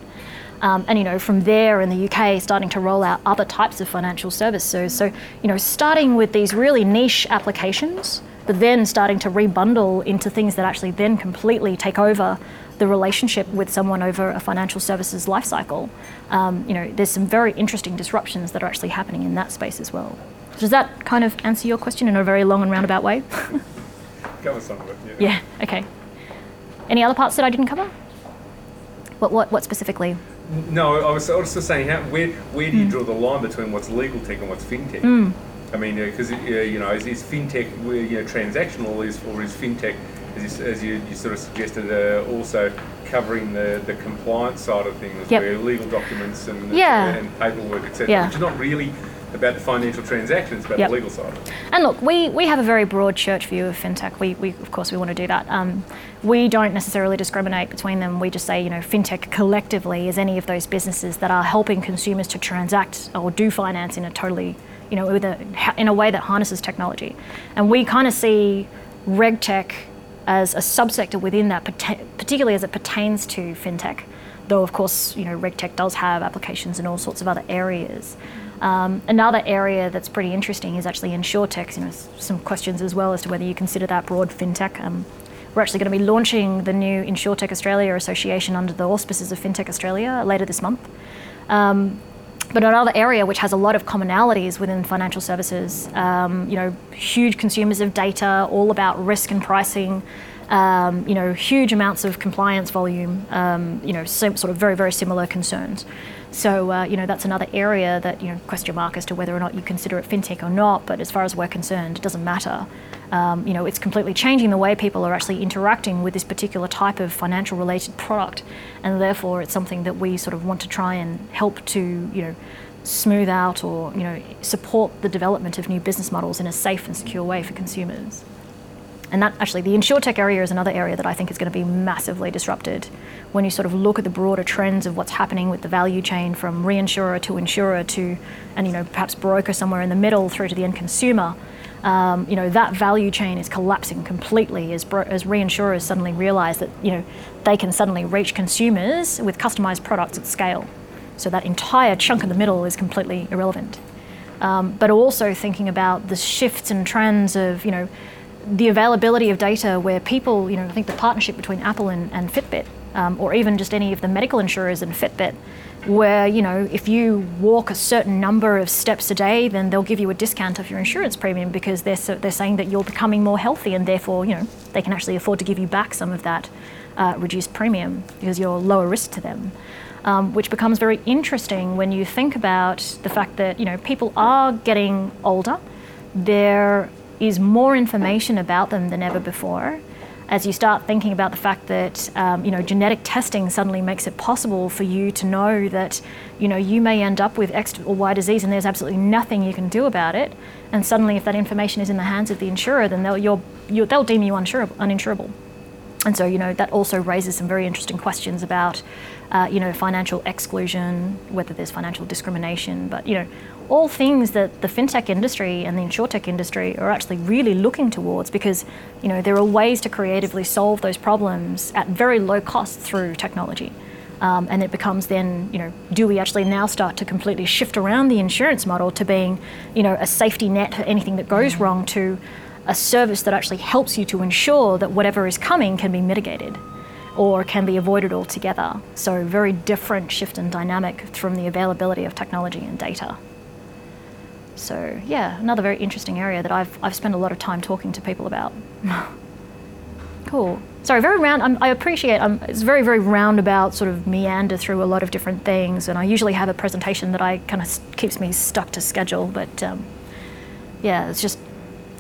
[SPEAKER 2] Um, and you know, from there in the UK, starting to roll out other types of financial services. So you know, starting with these really niche applications, but then starting to rebundle into things that actually then completely take over the relationship with someone over a financial services life cycle. Um, you know, there's some very interesting disruptions that are actually happening in that space as well. Does that kind of answer your question in a very long and roundabout way? <laughs>
[SPEAKER 3] Cover some of it, yeah.
[SPEAKER 2] yeah, okay. Any other parts that I didn't cover? What, what, what specifically?
[SPEAKER 3] No, I was also saying, how, where where
[SPEAKER 2] Hmm.
[SPEAKER 3] do you draw the line between what's legal tech and what's fintech?
[SPEAKER 2] Mm.
[SPEAKER 3] I mean, because uh, you know, is, is fintech uh, you know transactional, is or is fintech, as you, as you, you sort of suggested, uh, also covering the, the compliance side of things,
[SPEAKER 2] Yep.
[SPEAKER 3] where legal documents and
[SPEAKER 2] Yeah.
[SPEAKER 3] and paperwork, etc.,
[SPEAKER 2] Yeah.
[SPEAKER 3] which is not really about the financial transactions, it's about
[SPEAKER 2] Yep.
[SPEAKER 3] the legal side.
[SPEAKER 2] And look, we, we have a very broad church view of fintech. We, we of course we want to do that. Um, we don't necessarily discriminate between them. We just say you know fintech collectively is any of those businesses that are helping consumers to transact or do finance in a totally you know a, in a way that harnesses technology. And we kind of see regtech as a subsector within that, particularly as it pertains to fintech. Though of course you know regtech does have applications in all sorts of other areas. Um, another area that's pretty interesting is actually insurtech. You know, some questions as well as to whether you consider that broad fintech. Um, we're actually going to be launching the new InsurTech Australia Association under the auspices of FinTech Australia later this month. Um, but another area which has a lot of commonalities within financial services, um, you know, huge consumers of data, all about risk and pricing, um, you know, huge amounts of compliance volume, um, you know, sort of very, very similar concerns. So, uh, you know, that's another area that, you know, question mark as to whether or not you consider it fintech or not. But as far as we're concerned, it doesn't matter. Um, you know, it's completely changing the way people are actually interacting with this particular type of financial related product. And therefore, it's something that we sort of want to try and help to, you know, smooth out or, you know, support the development of new business models in a safe and secure way for consumers. And that actually, the insurtech area is another area that I think is going to be massively disrupted when you sort of look at the broader trends of what's happening with the value chain from reinsurer to insurer to, and you know, perhaps broker somewhere in the middle through to the end consumer. Um, you know, that value chain is collapsing completely as, bro- as reinsurers suddenly realize that, you know, they can suddenly reach consumers with customized products at scale. So that entire chunk in the middle is completely irrelevant. Um, but also thinking about the shifts and trends of, you know, the availability of data where people, you know, I think the partnership between Apple and, and Fitbit, um, or even just any of the medical insurers and Fitbit, where, you know, if you walk a certain number of steps a day, then they'll give you a discount of your insurance premium because they're, so, they're saying that you're becoming more healthy and therefore, you know, they can actually afford to give you back some of that uh, reduced premium because you're lower risk to them. Um, which becomes very interesting when you think about the fact that, you know, people are getting older. There is more information about them than ever before. As you start thinking about the fact that um, you know genetic testing suddenly makes it possible for you to know that you know you may end up with X or Y disease and there's absolutely nothing you can do about it, and suddenly if that information is in the hands of the insurer, then they'll you're, you they'll deem you uninsurable. uninsurable. And so, you know, that also raises some very interesting questions about, uh, you know, financial exclusion, whether there's financial discrimination, but, you know, all things that the fintech industry and the insurtech industry are actually really looking towards because, you know, there are ways to creatively solve those problems at very low cost through technology. Um, and it becomes then, you know, do we actually now start to completely shift around the insurance model to being, you know, a safety net for anything that goes wrong to a service that actually helps you to ensure that whatever is coming can be mitigated or can be avoided altogether. So, very different shift in dynamic from the availability of technology and data. So, yeah, another very interesting area that I've, I've spent a lot of time talking to people about. <laughs> cool. Sorry, very round. I'm, I appreciate. Um, it's very, very roundabout. Sort of meander through a lot of different things, and I usually have a presentation that I kind of keeps me stuck to schedule. But um, yeah, it's just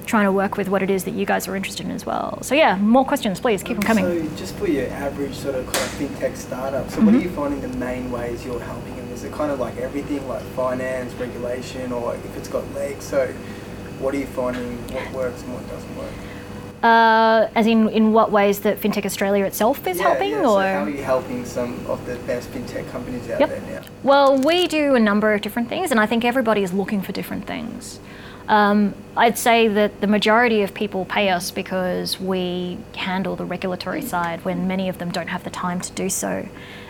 [SPEAKER 2] trying to work with what it is that you guys are interested in as well. So yeah, more questions, please keep them coming.
[SPEAKER 5] So just for your average sort of kind of fintech startup, so what
[SPEAKER 2] Mm-hmm.
[SPEAKER 5] are you finding the main ways you're helping? Is it kind of like everything, like finance, regulation, or if it's got legs? So what are you finding? What works and what doesn't work?
[SPEAKER 2] Uh, as in, in what ways that FinTech Australia itself is
[SPEAKER 5] yeah,
[SPEAKER 2] helping,
[SPEAKER 5] yeah.
[SPEAKER 2] or
[SPEAKER 5] So how are you helping some of the best fintech companies out
[SPEAKER 2] Yep.
[SPEAKER 5] there now?
[SPEAKER 2] Well, we do a number of different things, and I think everybody is looking for different things. Um, I'd say that the majority of people pay us because we handle the regulatory side when many of them don't have the time to do so.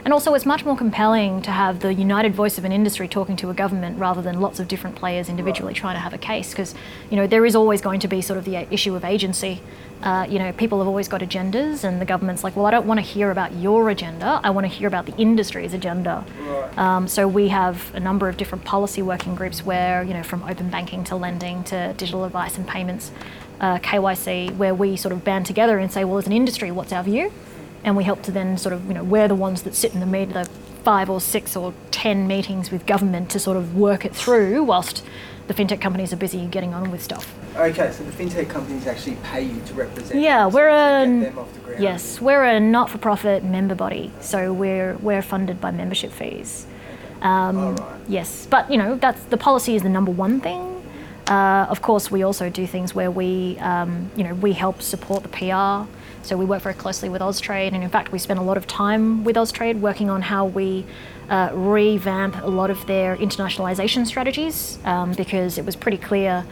[SPEAKER 2] And also, it's much more compelling to have the united voice of an industry talking to a government rather than lots of different players individually trying to have a case. Because, you know, there is always going to be sort of the uh, issue of agency. Uh, you know, people have always got agendas, and the government's like, well, I don't want to hear about your agenda. I want to hear about the industry's agenda.
[SPEAKER 5] Right.
[SPEAKER 2] Um, so we have a number of different policy working groups where, you know, from open banking to lending to digital advice and payments, uh, KYC, where we sort of band together and say, well, as an industry, what's our view? And we help to then sort of, you know, we're the ones that sit in the meet, the five or six or ten meetings with government to sort of work it through whilst the fintech companies are busy getting on with stuff.
[SPEAKER 5] Okay, so the fintech companies actually pay you to represent.
[SPEAKER 2] Yeah,
[SPEAKER 5] them, so
[SPEAKER 2] we're
[SPEAKER 5] to
[SPEAKER 2] a
[SPEAKER 5] get them off the ground.
[SPEAKER 2] yes, we're a not-for-profit member body, so we're we're funded by membership fees. Um,
[SPEAKER 5] All right.
[SPEAKER 2] Yes, but you know that's the policy is the number one thing. Uh, of course, we also do things where we, um, you know, we help support the PR. So we work very closely with Austrade, and in fact, we spend a lot of time with Austrade working on how we uh, revamp a lot of their internationalization strategies um, because it was pretty clear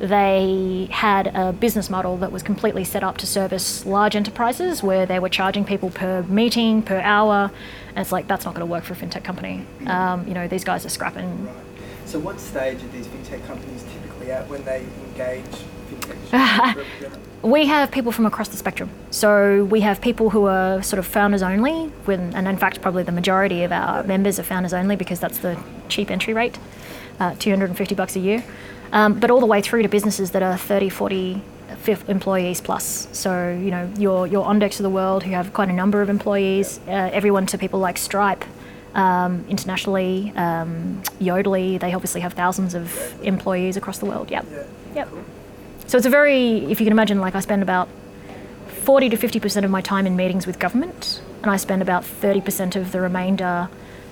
[SPEAKER 2] they had a business model that was completely set up to service large enterprises where they were charging people per meeting, per hour. And it's like, that's not going to work for a fintech company. Um, you know, these guys are scrapping.
[SPEAKER 5] Right. So what stage are these fintech companies typically at when they engage? <laughs>
[SPEAKER 2] We have people from across the spectrum. So we have people who are sort of founders only, when, and in fact, probably the majority of our members are founders only because that's the cheap entry rate, uh, 250 bucks a year. Um, but all the way through to businesses that are 30, 40 fif- employees plus. So, you know, your, your Ondex of the world who have quite a number of employees, uh, everyone to people like Stripe. Um, internationally, um, Yodlee, they obviously have thousands of employees across the world. Yep. Yep. So it's a very, if you can imagine, like I spend about 40 to 50% of my time in meetings with government, and I spend about 30% of the remainder,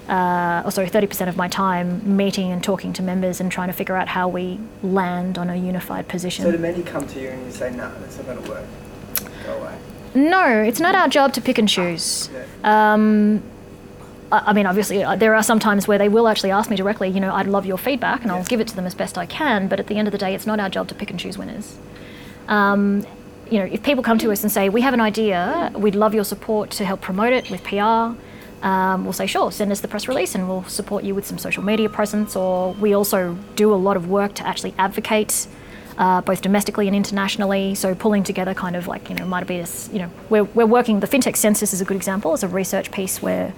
[SPEAKER 2] uh, or sorry, 30% of my time meeting and talking to members and trying to figure out how we land on a unified position.
[SPEAKER 5] So do many come to you and you say, no, that's not going to work. Go away.
[SPEAKER 2] No, it's not our job to pick and choose.
[SPEAKER 5] Yeah.
[SPEAKER 2] Um, I mean, obviously, uh, there are some times where they will actually ask me directly, you know, I'd love your feedback and I'll give it to them as best I can, but at the end of the day, it's not our job to pick and choose winners. Um, you know, if people come to us and say, we have an idea, we'd love your support to help promote it with PR, um, we'll say, sure, send us the press release and we'll support you with some social media presence. Or we also do a lot of work to actually advocate uh, both domestically and internationally. So pulling together kind of like, you know, might be this, you know, we're, we're working, the FinTech Census is a good example. It's a research piece where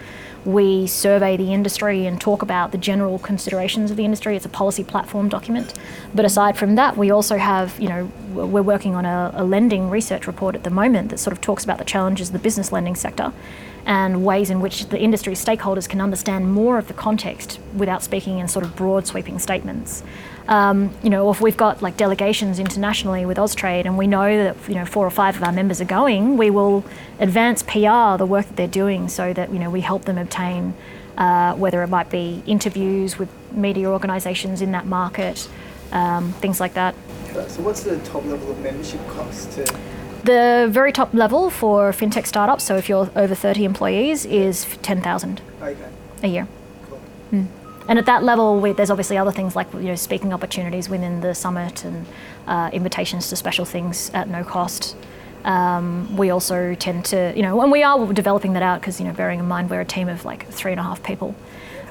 [SPEAKER 2] we survey the industry and talk about the general considerations of the industry. It's a policy platform document. But aside from that, we also have, you know, we're working on a, a lending research report at the moment that sort of talks about the challenges of the business lending sector and ways in which the industry stakeholders can understand more of the context without speaking in sort of broad sweeping statements. Um, you know, if we've got like delegations internationally with Austrade and we know that you know four or five of our members are going, we will advance PR the work that they're doing so that you know we help them obtain uh, whether it might be interviews with media organisations in that market, um, things like that.
[SPEAKER 5] So what's the top level of membership cost to
[SPEAKER 2] The very top level for fintech startups, so if you're over 30 employees, is 10,000
[SPEAKER 5] Okay,
[SPEAKER 2] a year. And at that level, we, there's obviously other things like you know speaking opportunities within the summit and uh, invitations to special things at no cost. Um, we also tend to, you know, and we are developing that out because you know, bearing in mind we're a team of like three and a half people. <laughs>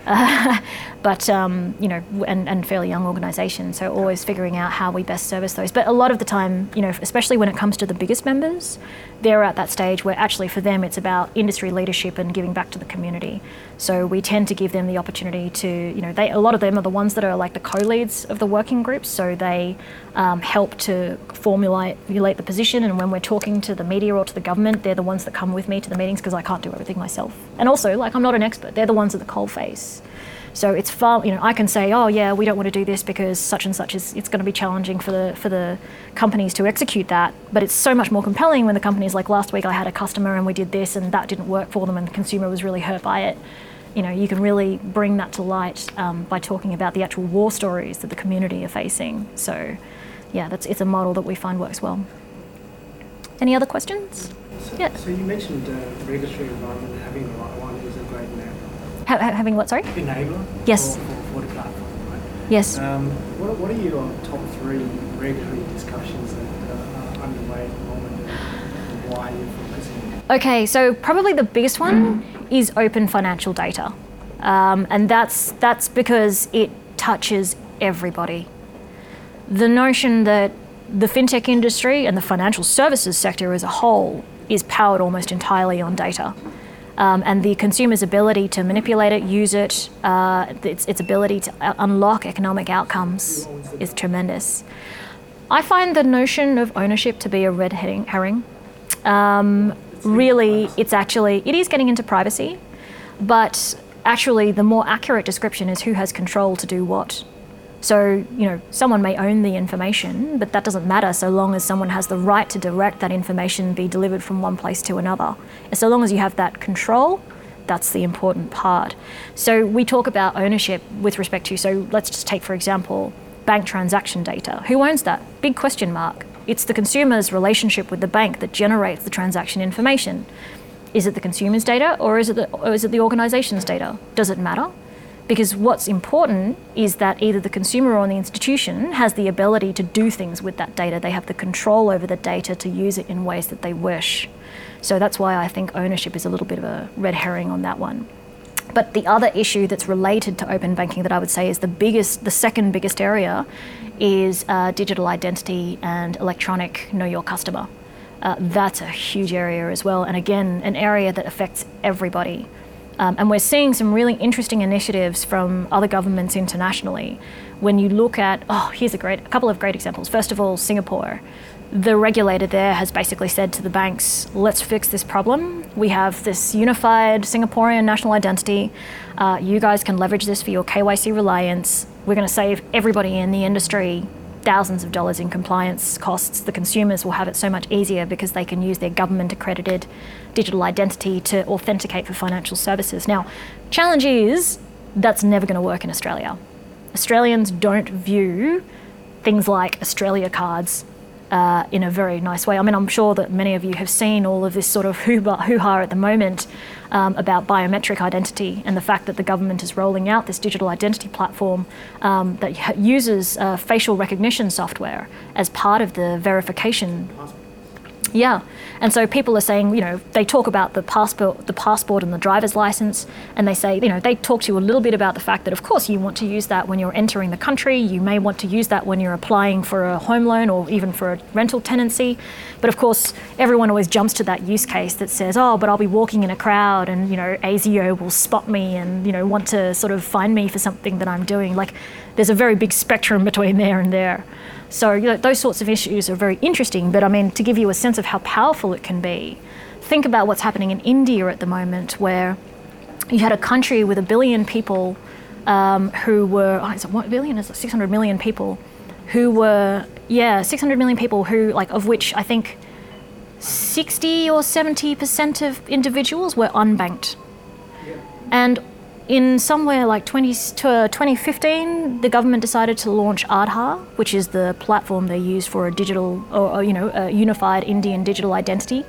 [SPEAKER 2] Uh, but um, you know, and, and fairly young organisation, so always figuring out how we best service those. But a lot of the time, you know, especially when it comes to the biggest members, they're at that stage where actually for them it's about industry leadership and giving back to the community. So we tend to give them the opportunity to, you know, they a lot of them are the ones that are like the co-leads of the working groups, so they um, help to formulate the position. And when we're talking to the media or to the government, they're the ones that come with me to the meetings because I can't do everything myself. And also, like I'm not an expert; they're the ones at the coal face. So it's far, you know, I can say, oh yeah, we don't want to do this because such and such is, it's going to be challenging for the for the companies to execute that. But it's so much more compelling when the company's like, last week I had a customer and we did this and that didn't work for them and the consumer was really hurt by it. You know, you can really bring that to light um, by talking about the actual war stories that the community are facing. So, yeah, that's it's a model that we find works well. Any other questions?
[SPEAKER 6] So,
[SPEAKER 2] Yeah.
[SPEAKER 6] so you mentioned uh, regulatory environment having the right a enabler.
[SPEAKER 2] Ha- ha- having what? Sorry.
[SPEAKER 6] Enabler
[SPEAKER 2] Yes.
[SPEAKER 6] for, for, for the platform, right?
[SPEAKER 2] Yes.
[SPEAKER 6] Um, what, what are your top three regulatory discussions that uh, are underway at the moment and, and why you're focusing?
[SPEAKER 2] Okay, so probably the biggest one is open financial data, um, and that's that's because it touches everybody. The notion that the fintech industry and the financial services sector as a whole is powered almost entirely on data. Um, and the consumer's ability to manipulate it, use it, uh, its, its ability to uh, unlock economic outcomes is tremendous. I find the notion of ownership to be a red herring. herring. Um, really it's actually it is getting into privacy but actually the more accurate description is who has control to do what so you know someone may own the information but that doesn't matter so long as someone has the right to direct that information be delivered from one place to another and so long as you have that control that's the important part so we talk about ownership with respect to so let's just take for example bank transaction data who owns that big question mark it's the consumer's relationship with the bank that generates the transaction information. Is it the consumer's data or is it the, or is it the organization's data? Does it matter? Because what's important is that either the consumer or the institution has the ability to do things with that data. They have the control over the data to use it in ways that they wish. So that's why I think ownership is a little bit of a red herring on that one. But the other issue that's related to open banking that I would say is the biggest, the second biggest area is uh, digital identity and electronic know your customer. Uh, that's a huge area as well, and again, an area that affects everybody. Um, and we're seeing some really interesting initiatives from other governments internationally. When you look at, oh, here's a great, a couple of great examples. First of all, Singapore the regulator there has basically said to the banks, let's fix this problem. We have this unified Singaporean national identity. Uh, you guys can leverage this for your KYC reliance. We're going to save everybody in the industry thousands of dollars in compliance costs. The consumers will have it so much easier because they can use their government accredited digital identity to authenticate for financial services. Now, challenge is that's never going to work in Australia. Australians don't view things like Australia cards uh, in a very nice way. I mean, I'm sure that many of you have seen all of this sort of hoo ha at the moment um, about biometric identity and the fact that the government is rolling out this digital identity platform um, that uses uh, facial recognition software as part of the verification yeah, and so people are saying, you know, they talk about the passport, the passport and the driver's license, and they say, you know, they talk to you a little bit about the fact that, of course, you want to use that when you're entering the country. You may want to use that when you're applying for a home loan or even for a rental tenancy. But of course, everyone always jumps to that use case that says, oh, but I'll be walking in a crowd, and you know, ASIO will spot me and you know want to sort of find me for something that I'm doing. Like, there's a very big spectrum <laughs> between there and there. So you know, those sorts of issues are very interesting. But I mean, to give you a sense of how powerful it can be, think about what's happening in India at the moment, where you had a country with a billion people um, who were, oh, is it what billion? Is it 600 million people who were, yeah, 600 million people who, like, of which I think 60 or 70% of individuals were unbanked. And in somewhere like 20, to 2015, the government decided to launch Aadhaar, which is the platform they use for a digital, or, or you know, a unified Indian digital identity.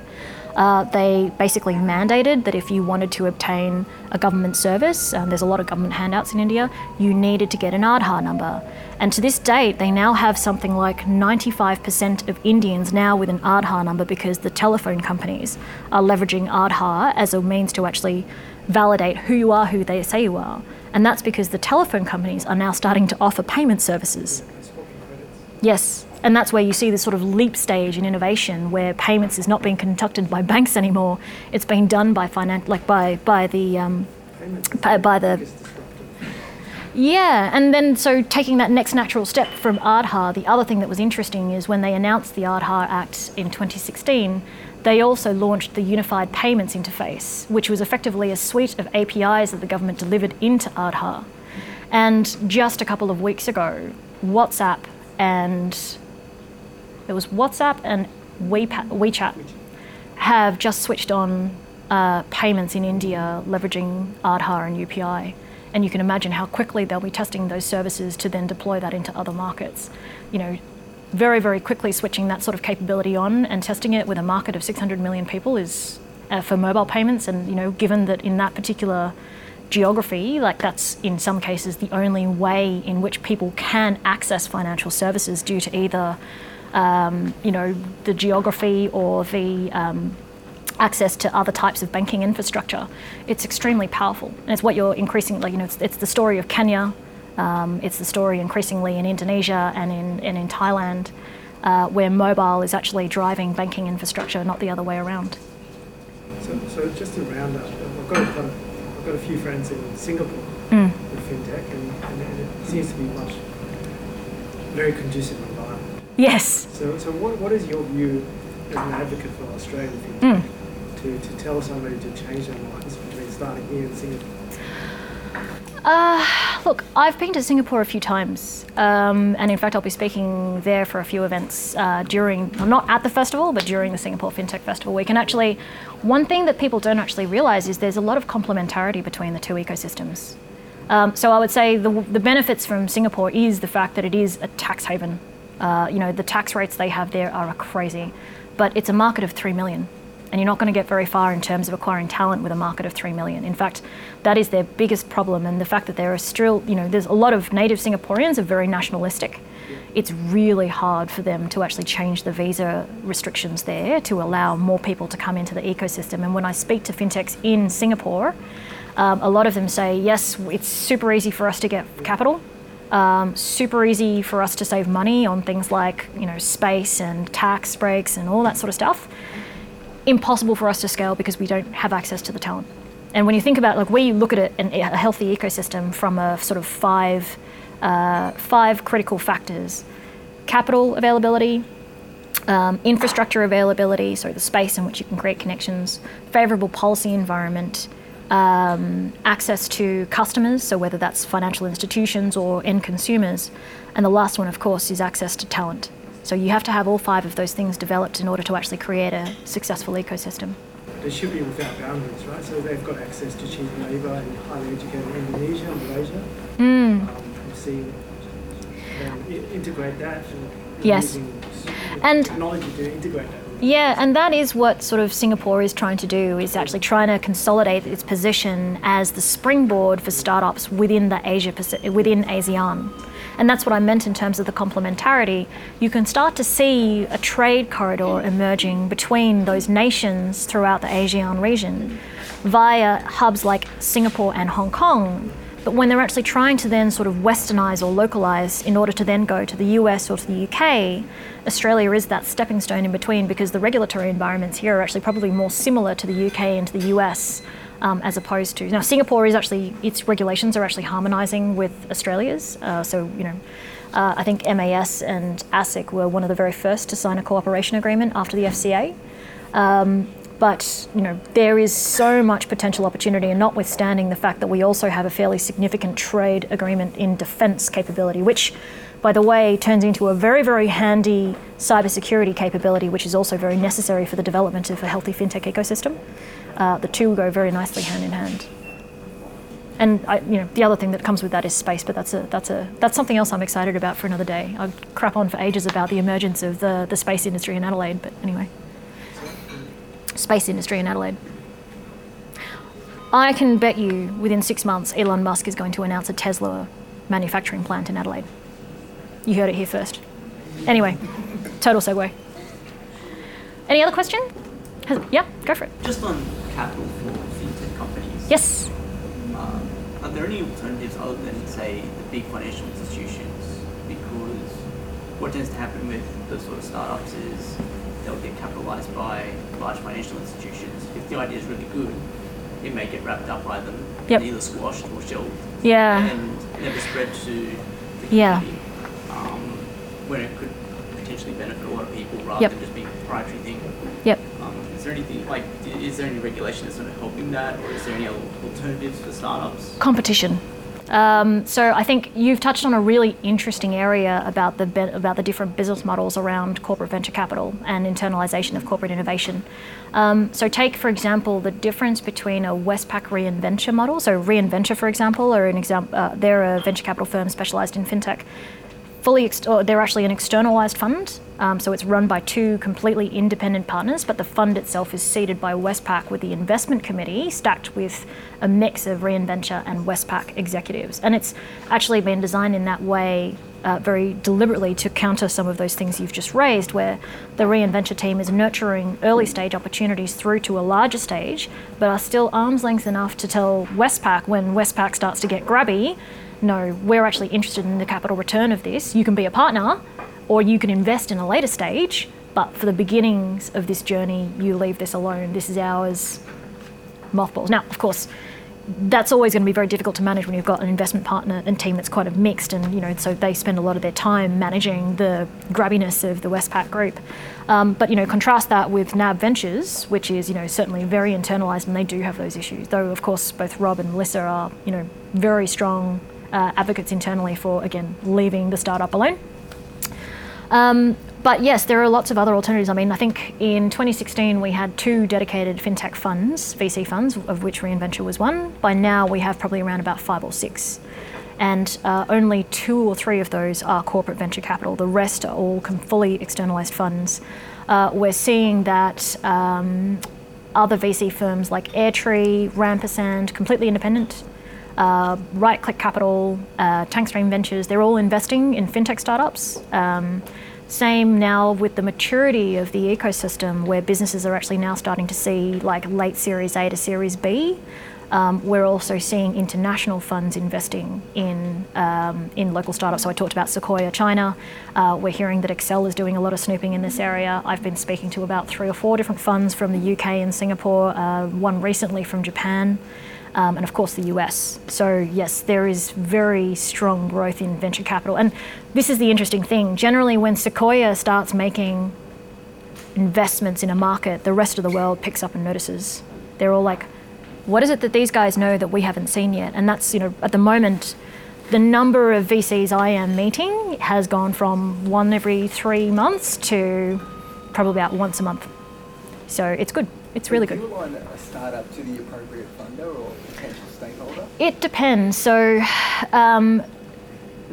[SPEAKER 2] Uh, they basically mandated that if you wanted to obtain a government service, um, there's a lot of government handouts in India, you needed to get an Aadhaar number. And to this date, they now have something like 95% of Indians now with an Aadhaar number because the telephone companies are leveraging Aadhaar as a means to actually validate who you are, who they say you are. And that's because the telephone companies are now starting to offer payment services. Yes, and that's where you see this sort of leap stage in innovation where payments is not being conducted by <laughs> banks anymore. It's being done by finan- like by by the um, by, by the yeah, and then so taking that next natural step from Aadhaar, the other thing that was interesting is when they announced the Aadhaar Act in 2016, they also launched the Unified Payments Interface, which was effectively a suite of APIs that the government delivered into Aadhaar. And just a couple of weeks ago, WhatsApp and it was WhatsApp and WeChat have just switched on uh, payments in India leveraging Aadhaar and UPI. And you can imagine how quickly they'll be testing those services to then deploy that into other markets. You know, very, very quickly switching that sort of capability on and testing it with a market of 600 million people is uh, for mobile payments. And you know, given that in that particular geography, like that's in some cases the only way in which people can access financial services due to either, um, you know, the geography or the um, access to other types of banking infrastructure. It's extremely powerful, and it's what you're increasing. Like you know, it's, it's the story of Kenya um, it's the story increasingly in Indonesia and in, and in Thailand, uh, where mobile is actually driving banking infrastructure, not the other way around.
[SPEAKER 6] So, so just to round up, I've got, a, I've got a few friends in Singapore
[SPEAKER 2] mm.
[SPEAKER 6] with fintech, and, and, it seems to be much very conducive environment.
[SPEAKER 2] Yes.
[SPEAKER 6] So, so what, what is your view as an advocate for Australian fintech
[SPEAKER 2] mm.
[SPEAKER 6] to, to tell somebody to change their minds between starting here and Singapore?
[SPEAKER 2] Uh, look, I've been to Singapore a few times, um, and in fact, I'll be speaking there for a few events uh, during, well, not at the festival, but during the Singapore FinTech Festival week. And actually, one thing that people don't actually realize is there's a lot of complementarity between the two ecosystems. Um, so I would say the, the benefits from Singapore is the fact that it is a tax haven. Uh, you know, the tax rates they have there are crazy, but it's a market of 3 million and you're not going to get very far in terms of acquiring talent with a market of 3 million. In fact, that is their biggest problem, and the fact that there are still, you know, there's a lot of native Singaporeans are very nationalistic. It's really hard for them to actually change the visa restrictions there to allow more people to come into the ecosystem. And when I speak to fintechs in Singapore, um, a lot of them say, yes, it's super easy for us to get capital. Um, super easy for us to save money on things like you know space and tax breaks and all that sort of stuff impossible for us to scale because we don't have access to the talent. And when you think about like where you look at it, a healthy ecosystem from a sort of five, uh, five critical factors: capital availability, um, infrastructure availability, so the space in which you can create connections, favorable policy environment, um, access to customers, so whether that's financial institutions or end consumers, and the last one, of course, is access to talent. So you have to have all five of those things developed in order to actually create a successful ecosystem.
[SPEAKER 6] They should be without boundaries, right? So they've got access to cheap labour and highly educated Indonesia and Malaysia.
[SPEAKER 2] Mm.
[SPEAKER 6] Um, see them integrate that and
[SPEAKER 2] yes.
[SPEAKER 6] and technology to integrate that.
[SPEAKER 2] Yeah, and that is what sort of Singapore is trying to do is actually trying to consolidate its position as the springboard for startups within the Asia within ASEAN. And that's what I meant in terms of the complementarity. You can start to see a trade corridor emerging between those nations throughout the ASEAN region via hubs like Singapore and Hong Kong. But when they're actually trying to then sort of westernize or localize in order to then go to the US or to the UK, Australia is that stepping stone in between because the regulatory environments here are actually probably more similar to the UK and to the US um, as opposed to now Singapore is actually its regulations are actually harmonising with Australia's. Uh, so you know, uh, I think MAS and ASIC were one of the very first to sign a cooperation agreement after the FCA. Um, but you know there is so much potential opportunity, and notwithstanding the fact that we also have a fairly significant trade agreement in defence capability, which, by the way, turns into a very very handy cybersecurity capability, which is also very necessary for the development of a healthy fintech ecosystem uh, the two go very nicely hand in hand. And I, you know, the other thing that comes with that is space, but that's a that's a that's something else I'm excited about for another day. I'd crap on for ages about the emergence of the the space industry in Adelaide, but anyway, space industry in Adelaide. I can bet you within six months, Elon Musk is going to announce a Tesla manufacturing plant in Adelaide. You heard it here first. Anyway, total segue. Any other question? Has, yeah, go for it.
[SPEAKER 7] Just on capital for fintech companies.
[SPEAKER 2] Yes.
[SPEAKER 7] Uh, are there any alternatives other than, say, the big financial institutions? Because what tends to happen with those sort of startups is they'll get capitalized by large financial institutions. If the idea is really good, it may get wrapped up by them
[SPEAKER 2] yep.
[SPEAKER 7] and either squashed or shelved.
[SPEAKER 2] Yeah.
[SPEAKER 7] And never spread to the community.
[SPEAKER 2] Yeah.
[SPEAKER 7] Um, when it could potentially benefit a lot of people rather
[SPEAKER 2] yep.
[SPEAKER 7] than just being a proprietary thing.
[SPEAKER 2] Yep.
[SPEAKER 7] Is there anything like? Is there any regulation that's sort of helping that, or is there any alternatives for startups?
[SPEAKER 2] Competition. Um, so I think you've touched on a really interesting area about the be- about the different business models around corporate venture capital and internalization of corporate innovation. Um, so take for example the difference between a Westpac Reinventure model. So Reinventure, for example, or an example. Uh, they're a venture capital firm specialized in fintech fully, ex- they're actually an externalized fund. Um, so it's run by two completely independent partners, but the fund itself is seeded by Westpac with the investment committee stacked with a mix of Reinventure and Westpac executives. And it's actually been designed in that way uh, very deliberately to counter some of those things you've just raised, where the Reinventure team is nurturing early stage opportunities through to a larger stage, but are still arm's length enough to tell Westpac when Westpac starts to get grabby no, we're actually interested in the capital return of this. You can be a partner or you can invest in a later stage, but for the beginnings of this journey, you leave this alone. This is ours. Mothballs. Now, of course, that's always going to be very difficult to manage when you've got an investment partner and team that's quite a mixed, and you know, so they spend a lot of their time managing the grabbiness of the Westpac group. Um, but you know, contrast that with NAB Ventures, which is you know certainly very internalized, and they do have those issues. Though of course both Rob and Melissa are you know very strong uh, advocates internally for again leaving the startup alone. Um, but yes, there are lots of other alternatives. I mean, I think in 2016 we had two dedicated fintech funds, VC funds, of which Reinventure was one. By now we have probably around about five or six. And uh, only two or three of those are corporate venture capital. The rest are all fully externalized funds. Uh, we're seeing that um, other VC firms like Airtree, Rampersand, completely independent, uh, Right Click Capital, uh, Tank Stream Ventures, they're all investing in fintech startups. Um, same now with the maturity of the ecosystem, where businesses are actually now starting to see like late Series A to Series B. Um, we're also seeing international funds investing in um, in local startups. So I talked about Sequoia China. Uh, we're hearing that Accel is doing a lot of snooping in this area. I've been speaking to about three or four different funds from the UK and Singapore. Uh, one recently from Japan um, and of course the US. So, yes, there is very strong growth in venture capital. And this is the interesting thing. Generally, when Sequoia starts making investments in a market, the rest of the world picks up and notices. They're all like, what is it that these guys know that we haven't seen yet? And that's, you know, at the moment, the number of VCs I am meeting has gone from one every three months to probably about once a month. So it's good. It's really good.
[SPEAKER 5] Do you align a startup to the appropriate funder or potential stakeholder?
[SPEAKER 2] It depends. So, um,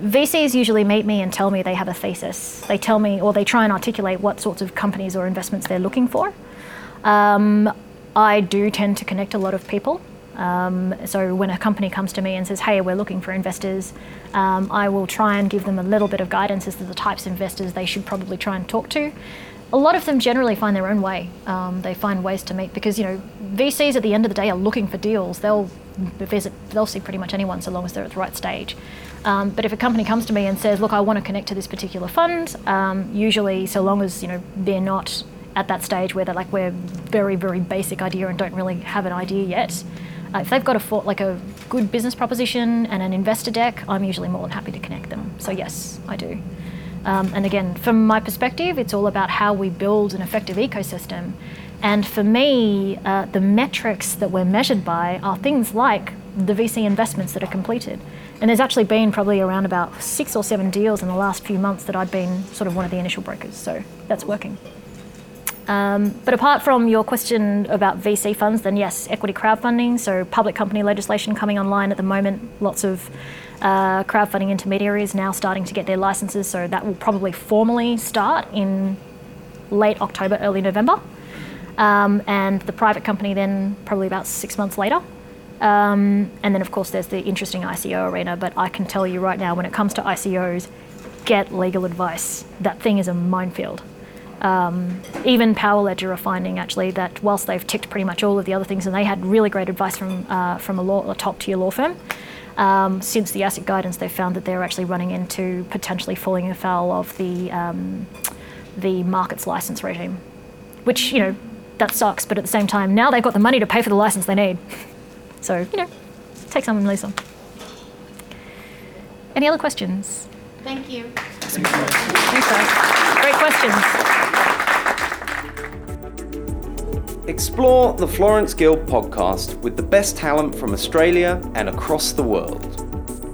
[SPEAKER 2] VCs usually meet me and tell me they have a thesis. They tell me, or they try and articulate what sorts of companies or investments they're looking for. Um, I do tend to connect a lot of people. Um, so when a company comes to me and says, "Hey, we're looking for investors," um, I will try and give them a little bit of guidance as to the types of investors they should probably try and talk to a lot of them generally find their own way. Um, they find ways to meet because you know VCs at the end of the day are looking for deals. They'll visit, they'll see pretty much anyone so long as they're at the right stage. Um, but if a company comes to me and says, "Look, I want to connect to this particular fund," um, usually, so long as you know they're not at that stage where they're like we're very very basic idea and don't really have an idea yet. Uh, if they've got a like a good business proposition and an investor deck, I'm usually more than happy to connect them. So yes, I do. Um, and again, from my perspective, it's all about how we build an effective ecosystem. And for me, uh, the metrics that we're measured by are things like the VC investments that are completed. And there's actually been probably around about six or seven deals in the last few months that I've been sort of one of the initial brokers. So that's working. Um, but apart from your question about VC funds, then yes, equity crowdfunding, so public company legislation coming online at the moment, lots of uh, crowdfunding intermediaries now starting to get their licenses, so that will probably formally start in late October, early November. Um, and the private company then probably about six months later. Um, and then, of course, there's the interesting ICO arena, but I can tell you right now when it comes to ICOs, get legal advice. That thing is a minefield. Um, even Power Ledger are finding actually that whilst they've ticked pretty much all of the other things, and they had really great advice from uh, from a, law, a top tier law firm. Um, since the ASIC guidance, they've found that they're actually running into potentially falling afoul of the um, the markets license regime, which you know that sucks. But at the same time, now they've got the money to pay for the license they need. <laughs> So you know, take some and leave some. Any other questions?
[SPEAKER 8] Thank you.
[SPEAKER 2] Thanks, guys. Great questions.
[SPEAKER 1] Explore the Florence Guild podcast with the best talent from Australia and across the world.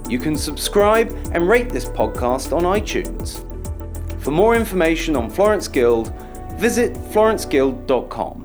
[SPEAKER 1] You can subscribe and rate this podcast on iTunes. For more information on Florence Guild, visit florenceguild.com.